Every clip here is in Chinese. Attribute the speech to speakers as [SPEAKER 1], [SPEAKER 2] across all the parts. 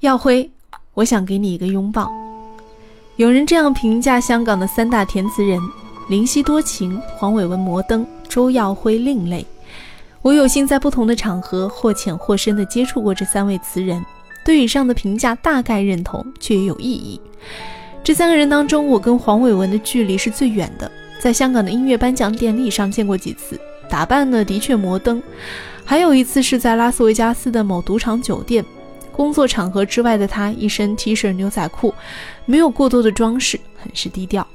[SPEAKER 1] 耀辉，我想给你一个拥抱。有人这样评价香港的三大填词人：林夕多情，黄伟文摩登，周耀辉另类。我有幸在不同的场合或浅或深地接触过这三位词人，对以上的评价大概认同，却也有异议。这三个人当中，我跟黄伟文的距离是最远的，在香港的音乐颁奖典礼上见过几次，打扮呢的确摩登，还有一次是在拉斯维加斯的某赌场酒店。工作场合之外的他，一身 T 恤牛仔裤，没有过多的装饰，很是低调。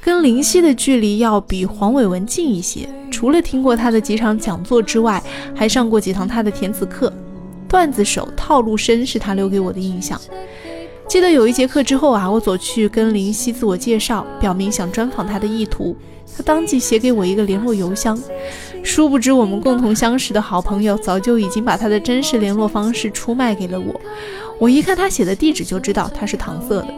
[SPEAKER 1] 跟林夕的距离要比黄伟文近一些，除了听过他的几场讲座之外，还上过几堂他的填词课。段子手、套路深是他留给我的印象。记得有一节课之后啊，我走去跟林夕自我介绍，表明想专访他的意图，他当即写给我一个联络邮箱。殊不知，我们共同相识的好朋友早就已经把他的真实联络方式出卖给了我。我一看他写的地址，就知道他是搪塞的。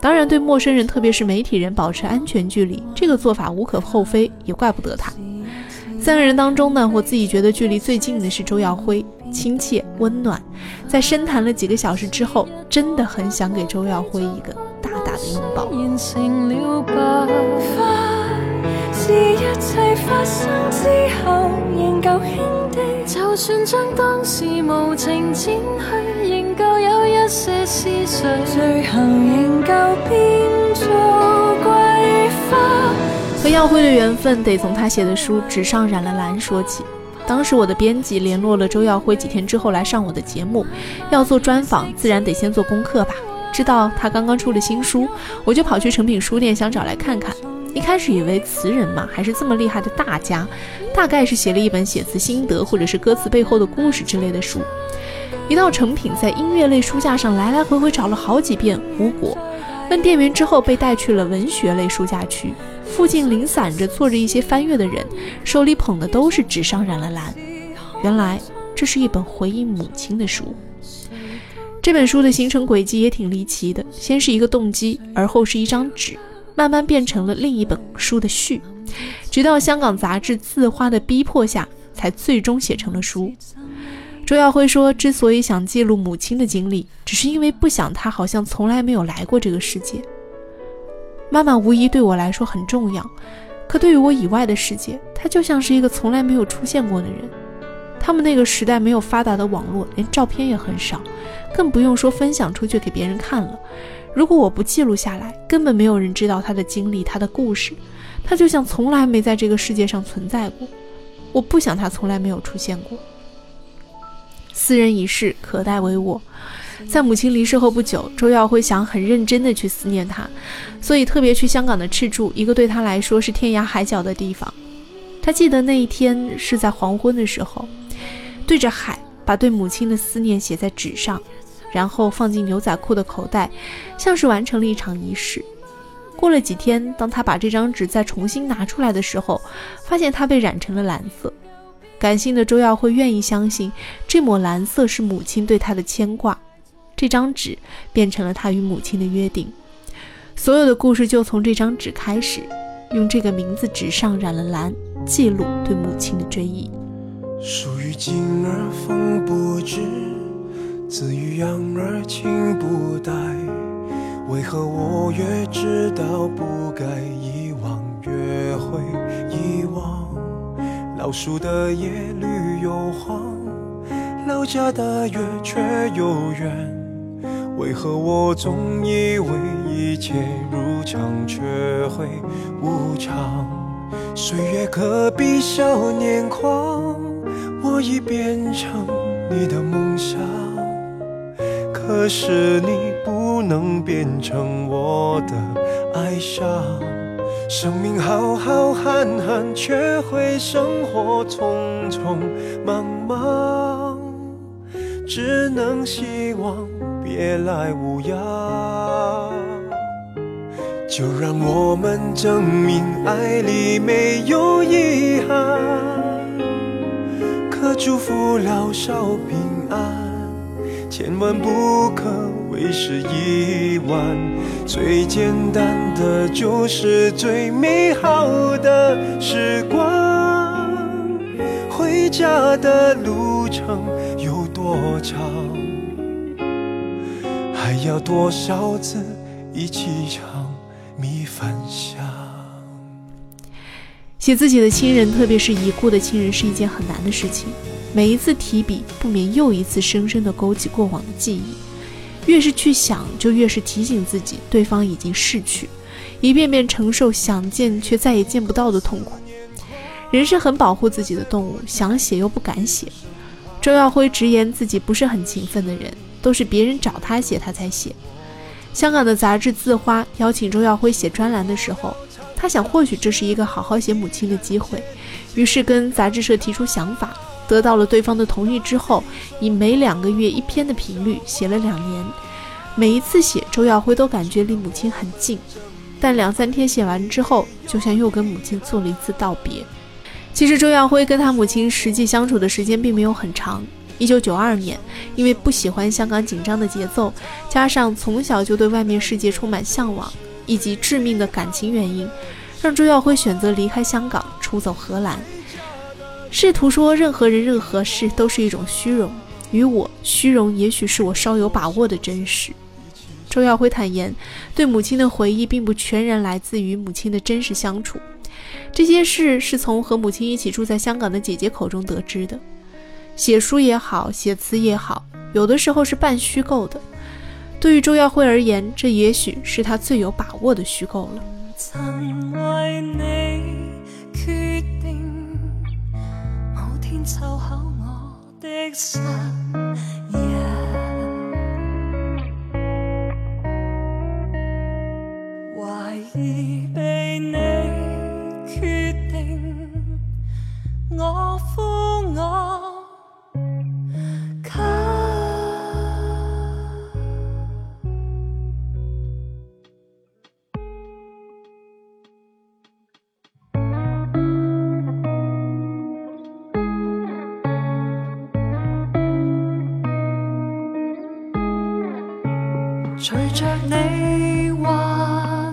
[SPEAKER 1] 当然，对陌生人，特别是媒体人，保持安全距离，这个做法无可厚非，也怪不得他。三个人当中呢，我自己觉得距离最近的是周耀辉，亲切温暖。在深谈了几个小时之后，真的很想给周耀辉一个大大的拥抱。是一切发生之后，仍旧轻的。就算将当时无情剪去，仍旧有一些思绪，最后仍旧变做桂花。和耀辉的缘分得从他写的书《纸上染了蓝》说起。当时我的编辑联络了周耀辉，几天之后来上我的节目，要做专访，自然得先做功课吧。知道他刚刚出了新书，我就跑去诚品书店想找来看看。一开始以为词人嘛，还是这么厉害的大家，大概是写了一本写词心得，或者是歌词背后的故事之类的书。一到成品，在音乐类书架上来来回回找了好几遍，无果。问店员之后，被带去了文学类书架区，附近零散着坐着一些翻阅的人，手里捧的都是纸上染了蓝。原来这是一本回忆母亲的书。这本书的形成轨迹也挺离奇的，先是一个动机，而后是一张纸。慢慢变成了另一本书的序，直到香港杂志自花的逼迫下，才最终写成了书。周耀辉说：“之所以想记录母亲的经历，只是因为不想她好像从来没有来过这个世界。妈妈无疑对我来说很重要，可对于我以外的世界，她就像是一个从来没有出现过的人。他们那个时代没有发达的网络，连照片也很少，更不用说分享出去给别人看了。”如果我不记录下来，根本没有人知道他的经历，他的故事。他就像从来没在这个世界上存在过。我不想他从来没有出现过。斯人已逝，可待为我。在母亲离世后不久，周耀辉想很认真的去思念她，所以特别去香港的赤柱，一个对他来说是天涯海角的地方。他记得那一天是在黄昏的时候，对着海，把对母亲的思念写在纸上。然后放进牛仔裤的口袋，像是完成了一场仪式。过了几天，当他把这张纸再重新拿出来的时候，发现它被染成了蓝色。感性的周耀辉愿意相信，这抹蓝色是母亲对他的牵挂。这张纸变成了他与母亲的约定。所有的故事就从这张纸开始，用这个名字纸上染了蓝，记录对母亲的追忆。属于今儿风不知。子欲养而亲不待，为何我越知道不该遗忘，越会遗忘？老树的叶绿又黄，老家的月却又圆，为何我总以为一切如常，却会无常？岁月可比少年狂，我已变成你的梦想。可是你不能变成我的哀伤，生命浩浩瀚瀚，却会生活匆匆忙忙，只能希望别来无恙。就让我们证明爱里没有遗憾，可祝福老少平安。千万不可为时已晚，最简单的就是最美好的时光。回家的路程有多长？
[SPEAKER 2] 还要多少次一起尝米饭香？
[SPEAKER 1] 写自己的亲人，特别是已故的亲人，是一件很难的事情。每一次提笔，不免又一次深深地勾起过往的记忆。越是去想，就越是提醒自己，对方已经逝去，一遍遍承受想见却再也见不到的痛苦。人是很保护自己的动物，想写又不敢写。周耀辉直言自己不是很勤奋的人，都是别人找他写，他才写。香港的杂志《字花》邀请周耀辉写专栏的时候，他想或许这是一个好好写母亲的机会，于是跟杂志社提出想法。得到了对方的同意之后，以每两个月一篇的频率写了两年。每一次写，周耀辉都感觉离母亲很近，但两三天写完之后，就像又跟母亲做了一次道别。其实，周耀辉跟他母亲实际相处的时间并没有很长。一九九二年，因为不喜欢香港紧张的节奏，加上从小就对外面世界充满向往，以及致命的感情原因，让周耀辉选择离开香港，出走荷兰。试图说任何人、任何事都是一种虚荣，与我虚荣也许是我稍有把握的真实。周耀辉坦言，对母亲的回忆并不全然来自于母亲的真实相处，这些事是从和母亲一起住在香港的姐姐口中得知的。写书也好，写词也好，有的时候是半虚构的。对于周耀辉而言，这也许是他最有把握的虚构了。
[SPEAKER 3] 凑巧我的生随着你画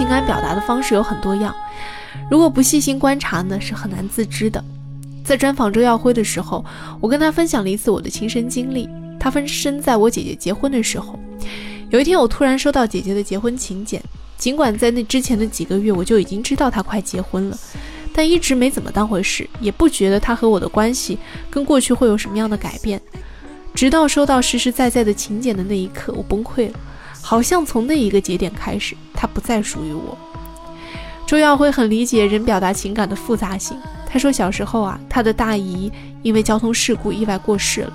[SPEAKER 1] 情感表达的方式有很多样，如果不细心观察呢，是很难自知的。在专访周耀辉的时候，我跟他分享了一次我的亲身经历。他分身在我姐姐结婚的时候。有一天，我突然收到姐姐的结婚请柬，尽管在那之前的几个月我就已经知道她快结婚了，但一直没怎么当回事，也不觉得她和我的关系跟过去会有什么样的改变。直到收到实实在在的请柬的那一刻，我崩溃了。好像从那一个节点开始，他不再属于我。周耀辉很理解人表达情感的复杂性。他说，小时候啊，他的大姨因为交通事故意外过世了。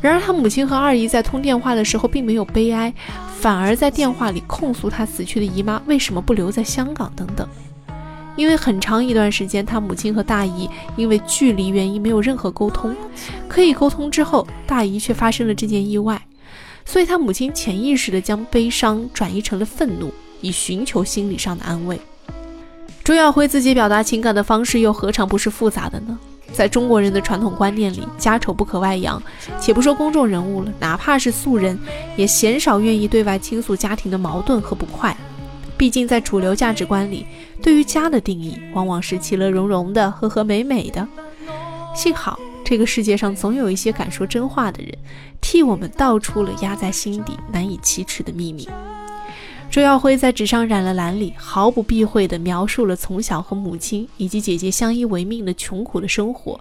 [SPEAKER 1] 然而，他母亲和二姨在通电话的时候并没有悲哀，反而在电话里控诉他死去的姨妈为什么不留在香港等等。因为很长一段时间，他母亲和大姨因为距离原因没有任何沟通。可以沟通之后，大姨却发生了这件意外。所以，他母亲潜意识地将悲伤转移成了愤怒，以寻求心理上的安慰。周耀辉自己表达情感的方式又何尝不是复杂的呢？在中国人的传统观念里，家丑不可外扬。且不说公众人物了，哪怕是素人，也鲜少愿意对外倾诉家庭的矛盾和不快。毕竟，在主流价值观里，对于家的定义往往是其乐融融的、和和美美的。幸好。这个世界上总有一些敢说真话的人，替我们道出了压在心底难以启齿的秘密。周耀辉在纸上染了蓝里，毫不避讳地描述了从小和母亲以及姐姐相依为命的穷苦的生活，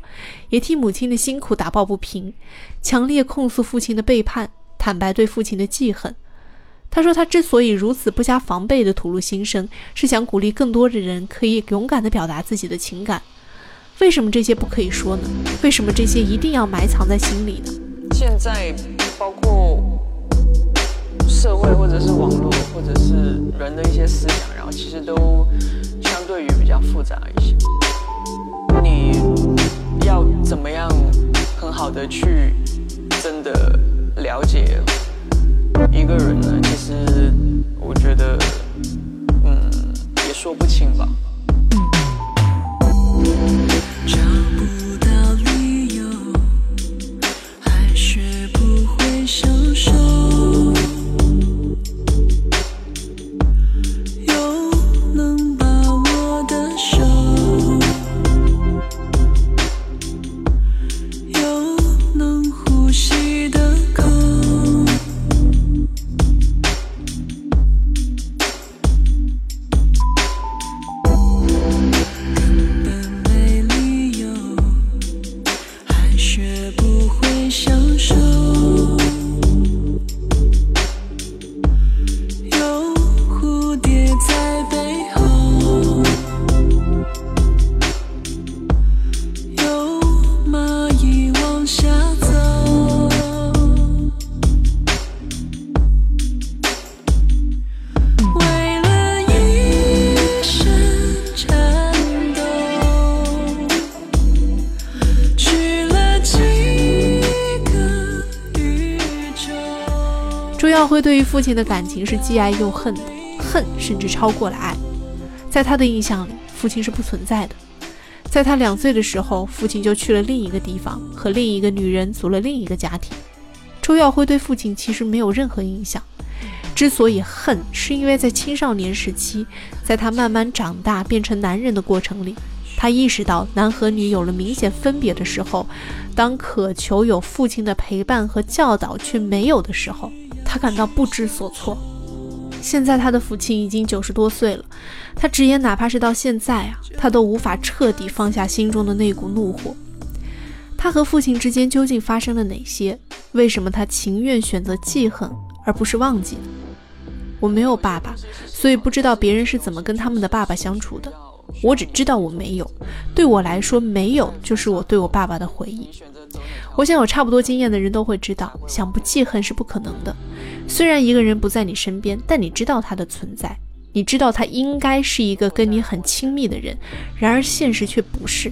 [SPEAKER 1] 也替母亲的辛苦打抱不平，强烈控诉父亲的背叛，坦白对父亲的记恨。他说，他之所以如此不加防备地吐露心声，是想鼓励更多的人可以勇敢地表达自己的情感。为什么这些不可以说呢？为什么这些一定要埋藏在心里呢？
[SPEAKER 3] 现在包括社会，或者是网络，或者是人的一些思想，然后其实都相对于比较复杂一些。你要怎么样很好的去真的了解一个人呢？其实
[SPEAKER 1] 周耀辉对于父亲的感情是既爱又恨，恨甚至超过了爱。在他的印象里，父亲是不存在的。在他两岁的时候，父亲就去了另一个地方，和另一个女人组了另一个家庭。周耀辉对父亲其实没有任何印象。之所以恨，是因为在青少年时期，在他慢慢长大变成男人的过程里，他意识到男和女有了明显分别的时候，当渴求有父亲的陪伴和教导却没有的时候，他感到不知所措。现在他的父亲已经九十多岁了，他直言，哪怕是到现在啊，他都无法彻底放下心中的那股怒火。他和父亲之间究竟发生了哪些？为什么他情愿选择记恨而不是忘记呢？我没有爸爸，所以不知道别人是怎么跟他们的爸爸相处的。我只知道我没有，对我来说，没有就是我对我爸爸的回忆。我想有差不多经验的人都会知道，想不记恨是不可能的。虽然一个人不在你身边，但你知道他的存在，你知道他应该是一个跟你很亲密的人，然而现实却不是。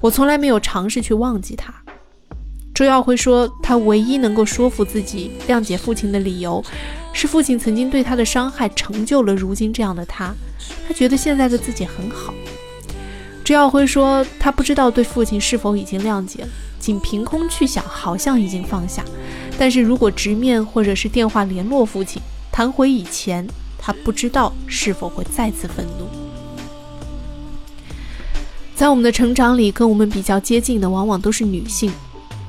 [SPEAKER 1] 我从来没有尝试去忘记他。周耀辉说，他唯一能够说服自己谅解父亲的理由，是父亲曾经对他的伤害成就了如今这样的他。他觉得现在的自己很好。周耀辉说，他不知道对父亲是否已经谅解了，仅凭空去想，好像已经放下。但是如果直面或者是电话联络父亲，谈回以前，他不知道是否会再次愤怒。在我们的成长里，跟我们比较接近的往往都是女性。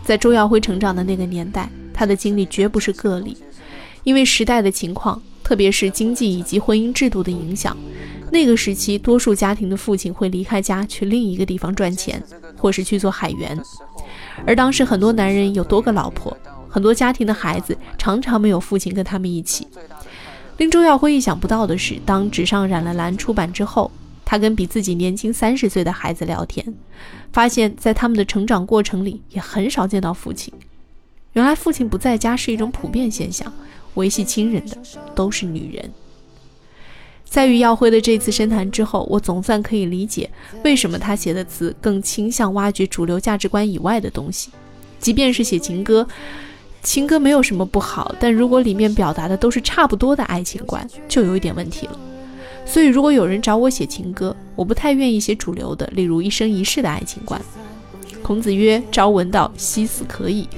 [SPEAKER 1] 在周耀辉成长的那个年代，他的经历绝不是个例，因为时代的情况，特别是经济以及婚姻制度的影响，那个时期多数家庭的父亲会离开家去另一个地方赚钱，或是去做海员。而当时很多男人有多个老婆，很多家庭的孩子常常没有父亲跟他们一起。令周耀辉意想不到的是，当《纸上染了蓝》出版之后，他跟比自己年轻三十岁的孩子聊天，发现，在他们的成长过程里，也很少见到父亲。原来，父亲不在家是一种普遍现象，维系亲人的都是女人。在与耀辉的这次深谈之后，我总算可以理解为什么他写的词更倾向挖掘主流价值观以外的东西。即便是写情歌，情歌没有什么不好，但如果里面表达的都是差不多的爱情观，就有一点问题了。所以，如果有人找我写情歌，我不太愿意写主流的，例如一生一世的爱情观。孔子曰：“朝闻道，夕死可矣。”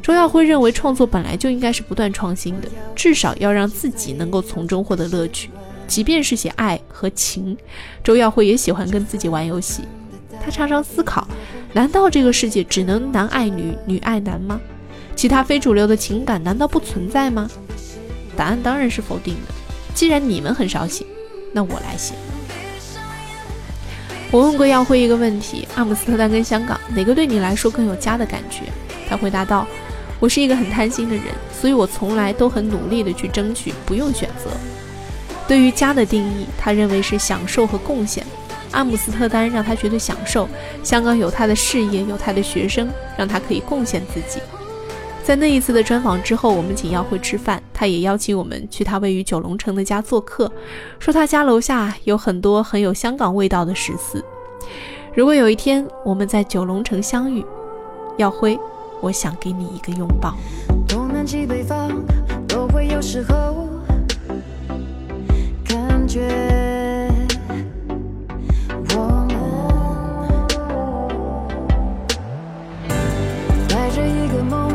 [SPEAKER 1] 周耀辉认为，创作本来就应该是不断创新的，至少要让自己能够从中获得乐趣。即便是写爱和情，周耀辉也喜欢跟自己玩游戏。他常常思考：难道这个世界只能男爱女，女爱男吗？其他非主流的情感难道不存在吗？答案当然是否定的。既然你们很少写，那我来写。我问过耀辉一个问题：阿姆斯特丹跟香港哪个对你来说更有家的感觉？他回答道：我是一个很贪心的人，所以我从来都很努力的去争取不用选择。对于家的定义，他认为是享受和贡献。阿姆斯特丹让他觉得享受，香港有他的事业，有他的学生，让他可以贡献自己。在那一次的专访之后，我们请耀辉吃饭，他也邀请我们去他位于九龙城的家做客，说他家楼下有很多很有香港味道的食肆。如果有一天我们在九龙城相遇，耀辉，我想给你一个拥抱。
[SPEAKER 4] 东南西北方都会有时候觉我们带着一个梦，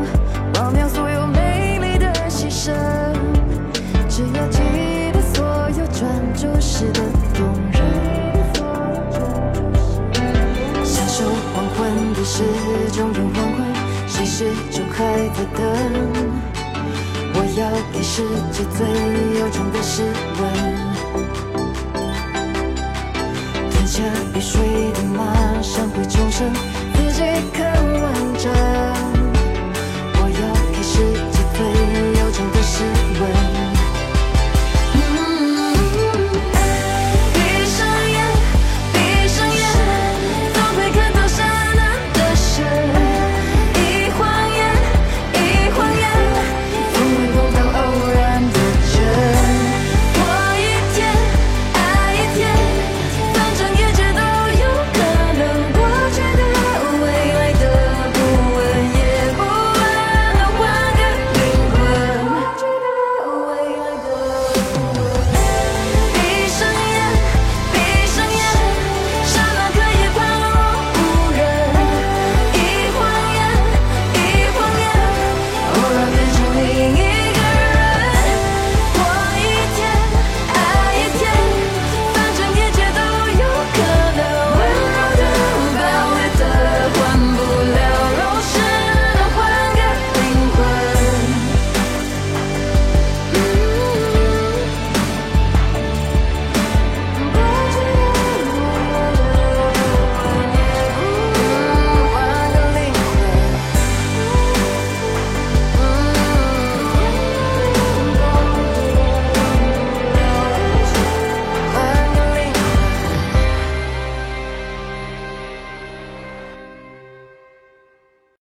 [SPEAKER 4] 忘掉所有美丽的牺牲，只要记得所有专注时的动人。享受黄昏的时钟黄昏，谁时钟还在等？我要给世界最由衷的诗